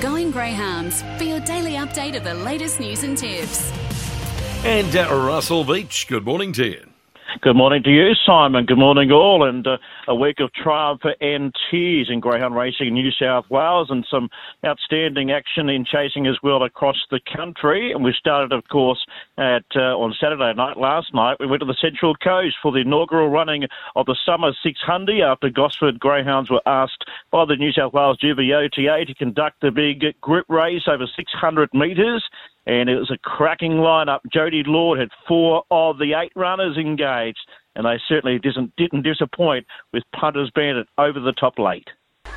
Going Greyhounds for your daily update of the latest news and tips. And uh, Russell Beach, good morning to you. Good morning to you, Simon. Good morning, all. And uh, a week of triumph for NTs in greyhound racing in New South Wales and some outstanding action in chasing as well across the country. And we started, of course, at uh, on Saturday night last night. We went to the Central Coast for the inaugural running of the Summer 600 after Gosford Greyhounds were asked by the New South Wales GBOTA to conduct the big group race over 600 metres and it was a cracking lineup. Jody Lord had four of the eight runners engaged, and they certainly didn't, didn't disappoint with Punters Bandit over the top late.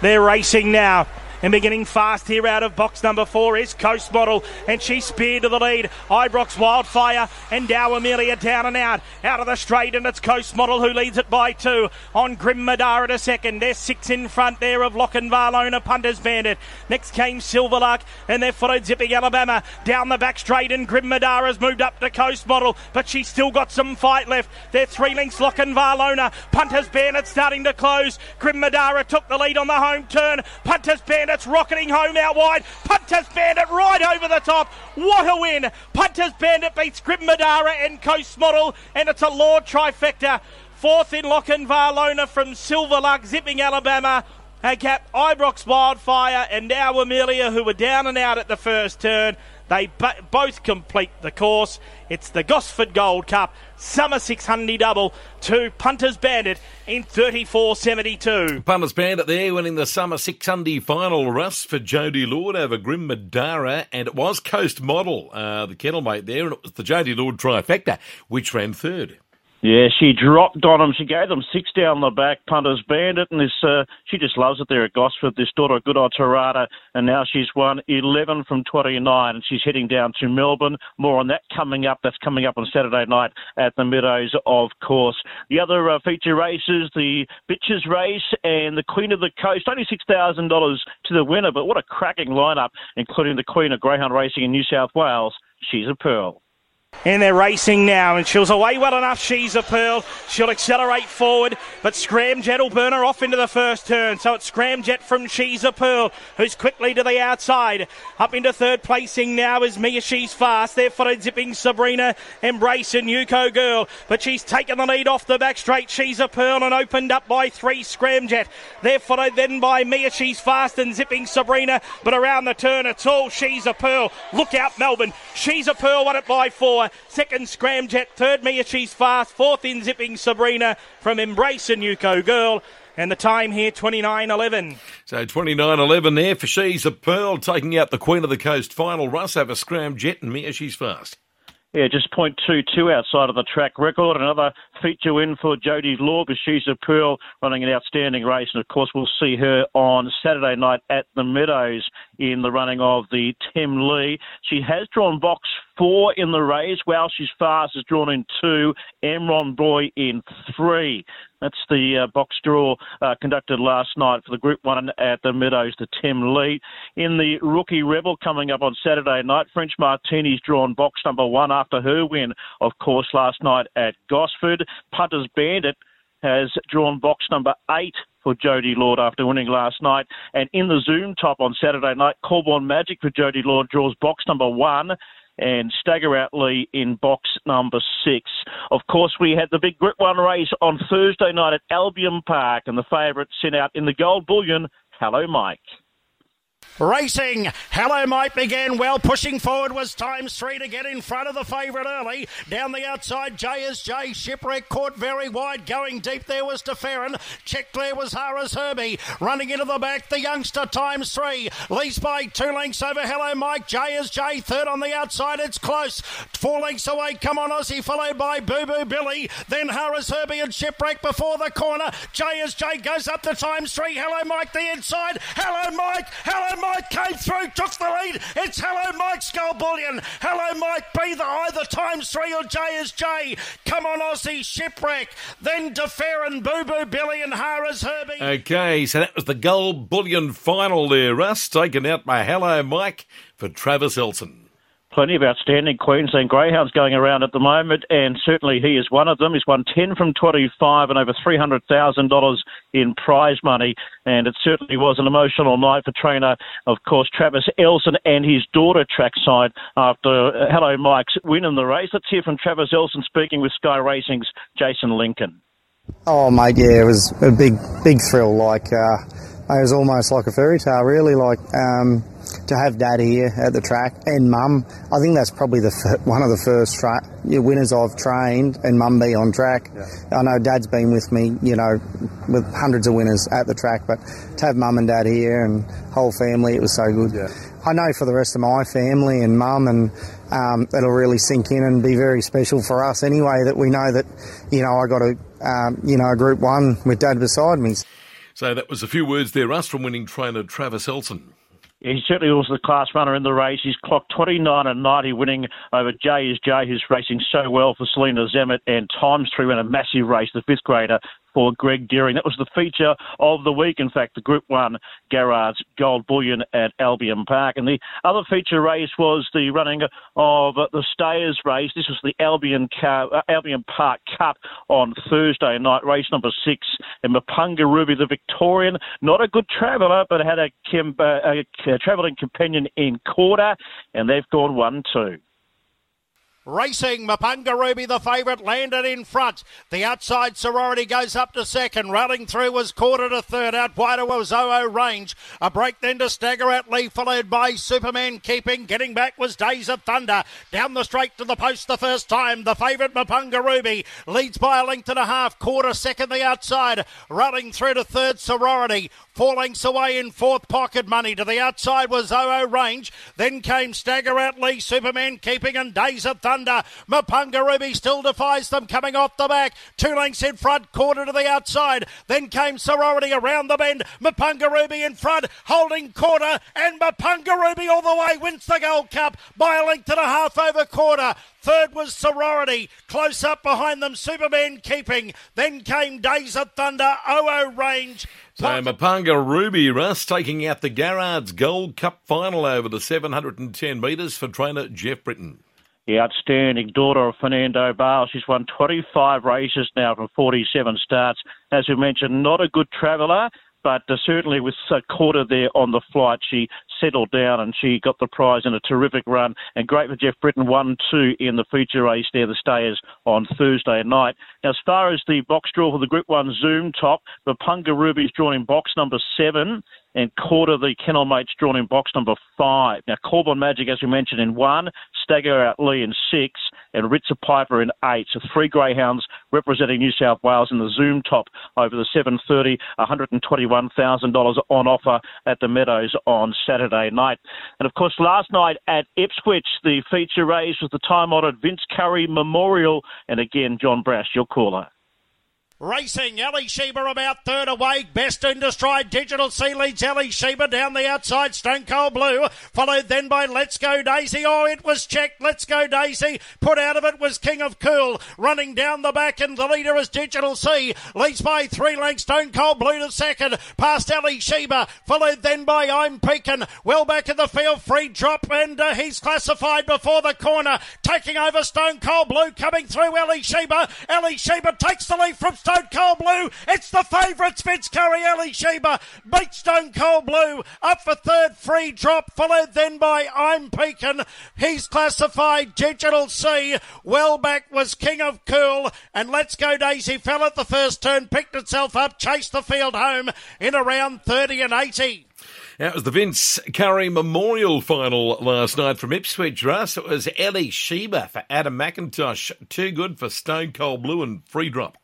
They're racing now. And beginning fast here out of box number four is Coast Model, and she's speared to the lead. Ibrox Wildfire and Dow Amelia down and out. Out of the straight, and it's Coast Model who leads it by two. On Grim Madara to second. There's six in front there of Lock and Lochinvar Punters Bandit. Next came Silverlark, and they're followed Zipping Alabama down the back straight, and Grim Madara's moved up to Coast Model, but she's still got some fight left. They're three lengths Lochinvar Punters Bandit starting to close. Grim Madara took the lead on the home turn. Punters Bandit it's rocketing home out wide. Punters Bandit right over the top. What a win! Punters Bandit beats Grim Madara and Coast Model, and it's a Lord trifecta. Fourth in Lochinvar from Silverluck, zipping Alabama. A cap Ibrox Wildfire and now Amelia, who were down and out at the first turn. They both complete the course. It's the Gosford Gold Cup Summer 600 double to Punters Bandit in 34.72. Punters Bandit there winning the Summer 600 final Russ for Jody Lord over Grim Madara, and it was Coast Model, uh, the kennel mate there, and it was the Jody Lord trifecta, which ran third. Yeah, she dropped on them. She gave them six down the back. Punters Bandit, and this uh, she just loves it there at Gosford. This daughter, Good Odds Harada, and now she's won 11 from 29, and she's heading down to Melbourne. More on that coming up. That's coming up on Saturday night at the Meadows, of course. The other uh, feature races, the Bitches Race and the Queen of the Coast, only six thousand dollars to the winner, but what a cracking lineup, including the Queen of Greyhound Racing in New South Wales. She's a pearl. And they're racing now, and she'll away well enough. She's a pearl. She'll accelerate forward, but Scramjet will burn her off into the first turn. So it's Scramjet from She's a Pearl, who's quickly to the outside. Up into third placing now is Mia. She's fast. They're followed zipping Sabrina, Embrace, and Yuko Girl. But she's taken the lead off the back straight. She's a Pearl and opened up by three Scramjet. They're followed then by Mia. She's fast and zipping Sabrina, but around the turn it's all She's a Pearl. Look out, Melbourne. She's a Pearl won it by four. Second, Scramjet. Third, Mia She's Fast. Fourth, in zipping Sabrina from Embrace a Yuko Girl. And the time here, 29.11. So 29.11 there for She's a Pearl, taking out the Queen of the Coast final. Russ have a Scramjet and Mia She's Fast. Yeah, just point two two outside of the track record. Another feature win for Jody Lord, but she's a pearl running an outstanding race. And of course, we'll see her on Saturday night at the Meadows in the running of the Temlee. She has drawn box four in the race. While she's fast, is drawn in two. Emron Boy in three. That's the uh, box draw uh, conducted last night for the Group 1 at the Meadows to Temlee. In the Rookie Rebel coming up on Saturday night, French Martini's drawn box number one after her win, of course, last night at Gosford. Punters Bandit has drawn box number eight for Jody Lord after winning last night. And in the Zoom top on Saturday night, Colborne Magic for Jody Lord draws box number one and Stagger Out Lee in box number six. Of course, we had the big Group 1 race on Thursday night at Albion Park, and the favourite sent out in the gold bullion. Hello, Mike. Racing. Hello Mike begin well. Pushing forward was times three to get in front of the favourite early. Down the outside, JSJ. Shipwreck caught very wide. Going deep there was DeFerrin. Checked there was Harris Herbie. Running into the back, the youngster times three. Leads by two lengths over Hello Mike. JSJ. Third on the outside. It's close. Four lengths away. Come on, Aussie. Followed by Boo Boo Billy. Then Harris Herbie and Shipwreck before the corner. JSJ goes up to times three. Hello Mike the inside. Hello Mike. Hello Mike came through, took the lead. It's Hello Mike's Gold Bullion. Hello Mike be the either times three or J is J. Come on Aussie Shipwreck. Then DeFerrin, Boo Boo Billy and Hara's Herbie. Okay, so that was the gold bullion final there, Russ, taken out by Hello Mike for Travis Elson. Plenty of outstanding Queensland greyhounds going around at the moment, and certainly he is one of them. He's won 10 from 25 and over $300,000 in prize money, and it certainly was an emotional night for trainer, of course, Travis Elson and his daughter trackside after uh, Hello Mike's win in the race. Let's hear from Travis Elson speaking with Sky Racing's Jason Lincoln. Oh, mate, yeah, it was a big, big thrill. Like, uh, it was almost like a fairy tale, really. Like, um, to have dad here at the track and mum. I think that's probably the one of the first tra- winners I've trained and mum be on track. Yeah. I know dad's been with me, you know, with hundreds of winners at the track, but to have mum and dad here and whole family, it was so good. Yeah. I know for the rest of my family and mum and um, it'll really sink in and be very special for us anyway that we know that, you know, I got a, um, you know, a group one with dad beside me. So that was a few words there, Russ, from winning trainer Travis Elson. He certainly was the class runner in the race. He's clocked 29 and 90, winning over Jay is Jay, who's racing so well for Selina Zammit, and times three in a massive race, the fifth grader for Greg Deering. That was the feature of the week, in fact, the Group 1 Garrard's Gold Bullion at Albion Park. And the other feature race was the running of the Stayers race. This was the Albion, Car- uh, Albion Park Cup on Thursday night, race number six. And Mapunga Ruby, the Victorian, not a good traveller, but had a, uh, a, a travelling companion in quarter, and they've gone 1 2. Racing, Mapunga Ruby, the favourite, landed in front. The outside sorority goes up to second. Running through was quarter to third. Out wider was OO Range. A break then to stagger at Lee, followed by Superman Keeping. Getting back was Days of Thunder. Down the straight to the post the first time. The favourite, Mapunga Ruby, leads by a length and a half. Quarter second the outside. Running through to third sorority. Four lengths away in fourth pocket money. To the outside was OO Range. Then came Stagger Out Lee, Superman Keeping, and Days of Thunder. Mapunga Ruby still defies them coming off the back. Two lengths in front, quarter to the outside. Then came Sorority around the bend. Mapunga Ruby in front, holding quarter, and Mapunga Ruby all the way wins the Gold Cup by a length and a half over quarter. Third was Sorority. Close up behind them, Superman keeping. Then came Days of Thunder, OO Range. So Mapunga Ruby Russ taking out the Garrard's Gold Cup final over the 710 metres for trainer Jeff Britton. The outstanding daughter of Fernando Bale. She's won 25 races now from 47 starts. As we mentioned, not a good traveller, but uh, certainly with a quarter there on the flight, she settled down and she got the prize in a terrific run. And great for Jeff Britton, 1 2 in the feature race there, the Stayers on Thursday night. Now, as far as the box draw for the Group 1 Zoom top, the Punga Ruby's drawn in box number 7 and quarter the kennel mates drawn in box number five. Now, Corbin Magic, as we mentioned, in one, Stagger Out Lee in six, and Ritzer Piper in eight. So three greyhounds representing New South Wales in the Zoom top over the 730, $121,000 on offer at the Meadows on Saturday night. And of course, last night at Ipswich, the feature race was the time-honoured Vince Curry Memorial, and again, John Brash, your caller. Racing, Ellie Sheba about third away. Best in stride. Digital C leads Ellie Sheba down the outside. Stone Cold Blue. Followed then by Let's Go Daisy. Oh, it was checked. Let's Go Daisy. Put out of it was King of Cool. Running down the back and the leader is Digital C. Leads by three lengths. Stone Cold Blue to second. Past Ellie Sheba. Followed then by I'm Pekin. Well back in the field. Free drop and uh, he's classified before the corner. Taking over Stone Cold Blue. Coming through Ellie Sheba. Ellie Sheba takes the lead from Stone Stone Cold Blue. It's the favourites, Vince Curry, Ellie Sheba. Beat Stone Cold Blue. Up for third, free drop. Followed then by I'm Pekin. He's classified Digital C. Well back was King of Cool. And Let's Go Daisy fell at the first turn, picked itself up, chased the field home in around 30 and 80. That was the Vince Curry Memorial final last night from Ipswich, Russ. It was Ellie Sheba for Adam McIntosh. Too good for Stone Cold Blue and Free Drop.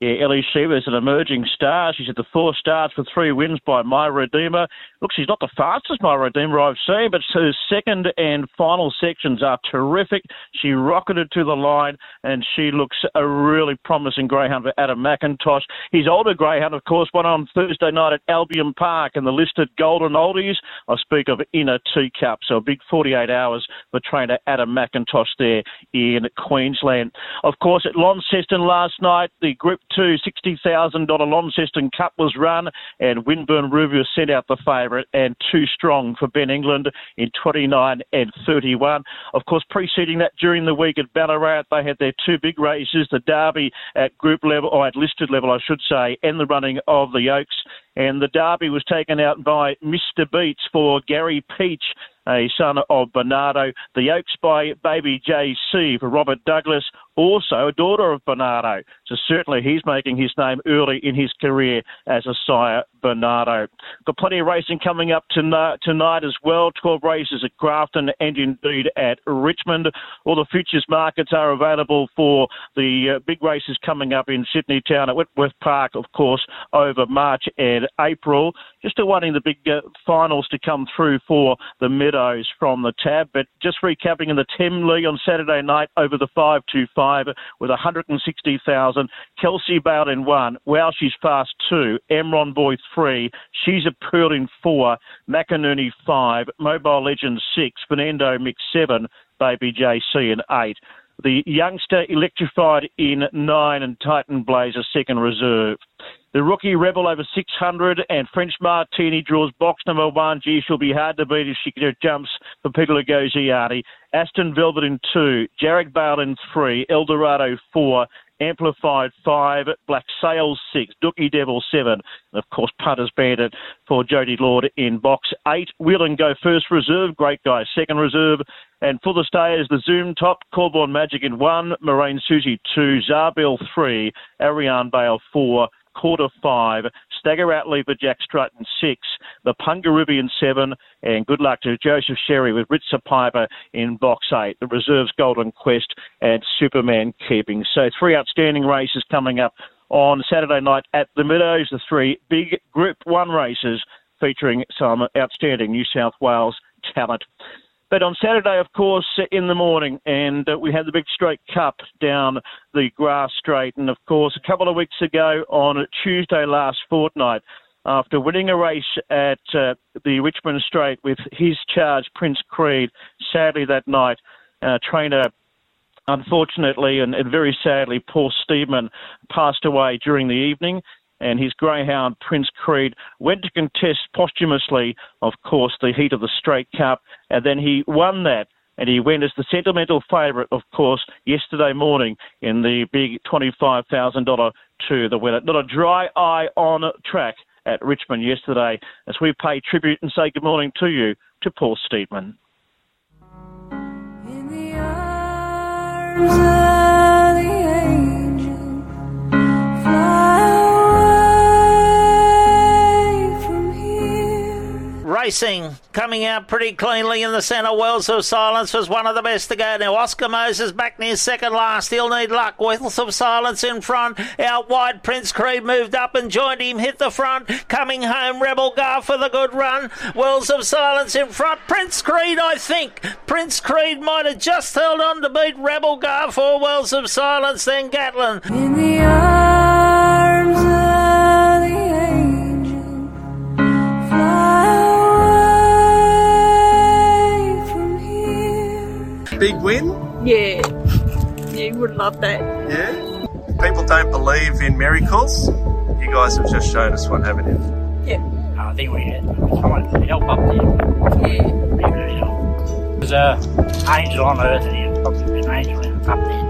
Yeah, Ellie is an emerging star. She's at the four starts with three wins by My Redeemer. Look, she's not the fastest My Redeemer I've seen, but her second and final sections are terrific. She rocketed to the line, and she looks a really promising greyhound for Adam McIntosh. His older greyhound, of course, won on Thursday night at Albion Park in the listed Golden Oldies. I speak of Inner Teacup, so a big 48 hours for trainer Adam McIntosh there in Queensland. Of course, at Launceston last night, the Group two, $60,000 Launceston Cup was run, and Winburn River sent out the favourite, and too strong for Ben England in 29 and 31. Of course, preceding that during the week at Ballarat, they had their two big races, the Derby at group level, or at listed level, I should say, and the running of the Oaks. And the Derby was taken out by Mr. Beats for Gary Peach a son of Bernardo. The Oaks by Baby JC for Robert Douglas, also a daughter of Bernardo. So certainly he's making his name early in his career as a sire Bernardo. Got plenty of racing coming up tonight, tonight as well. 12 races at Grafton and indeed at Richmond. All the futures markets are available for the uh, big races coming up in Sydney Town at Wentworth Park, of course, over March and April. Just awaiting the big uh, finals to come through for the Meadows from the tab. But just recapping in the Temlee on Saturday night over the 525 with 160,000. Kelsey Bale in one. Wow, she's fast two. Emron Boy three. She's a Pearl in four. McInerney five. Mobile Legend six. Fernando Mix seven. Baby JC in eight. The youngster electrified in nine and Titan Blazer second reserve. The rookie Rebel over 600 and French Martini draws box number one. Gee, she'll be hard to beat if she jumps for Piccolo Gozziati. Aston Velvet in two. Jarek Bale in three. Eldorado four. Amplified 5, Black Sails 6, Dookie Devil 7, and of course Punters Bandit for Jody Lord in box 8. Wheel and Go first reserve, Great Guy. Second reserve, and for the stayers, the Zoom top, Corborn Magic in 1, Moraine Susie 2, Zarbel 3, Ariane Bale 4, quarter five. Stagger out leaper Jack Strutton six. The Pungarubian seven. And good luck to Joseph Sherry with Ritza Piper in box eight. The reserves Golden Quest and Superman Keeping. So three outstanding races coming up on Saturday night at the Meadows. The three big Group One races featuring some outstanding New South Wales talent. But on Saturday, of course, in the morning, and uh, we had the Big Straight Cup down the grass straight. And of course, a couple of weeks ago on Tuesday last fortnight, after winning a race at uh, the Richmond Straight with his charge, Prince Creed, sadly that night, uh, trainer unfortunately and, and, very sadly, Paul Steedman passed away during the evening and his greyhound Prince Creed went to contest posthumously, of course, the heat of the Straight Cup, and then he won that. And he went as the sentimental favourite, of course, yesterday morning in the big $25,000 to the winner. Not a dry eye on track at Richmond yesterday as we pay tribute and say good morning to you to Paul Steedman. Racing coming out pretty cleanly in the centre. Wells of Silence was one of the best to go now. Oscar Moses back near second last. He'll need luck. Wells of Silence in front. Out wide, Prince Creed moved up and joined him. Hit the front. Coming home, Rebel Gar for the good run. Wells of Silence in front. Prince Creed, I think. Prince Creed might have just held on to beat Rebel Gar for Wells of Silence, then Gatlin. Win, Yeah. You would love that. Yeah? People don't believe in miracles. You guys have just shown us one, haven't you? Yeah. I think we had to help up there. Yeah. We. There's an angel on earth and he's probably an angel up there.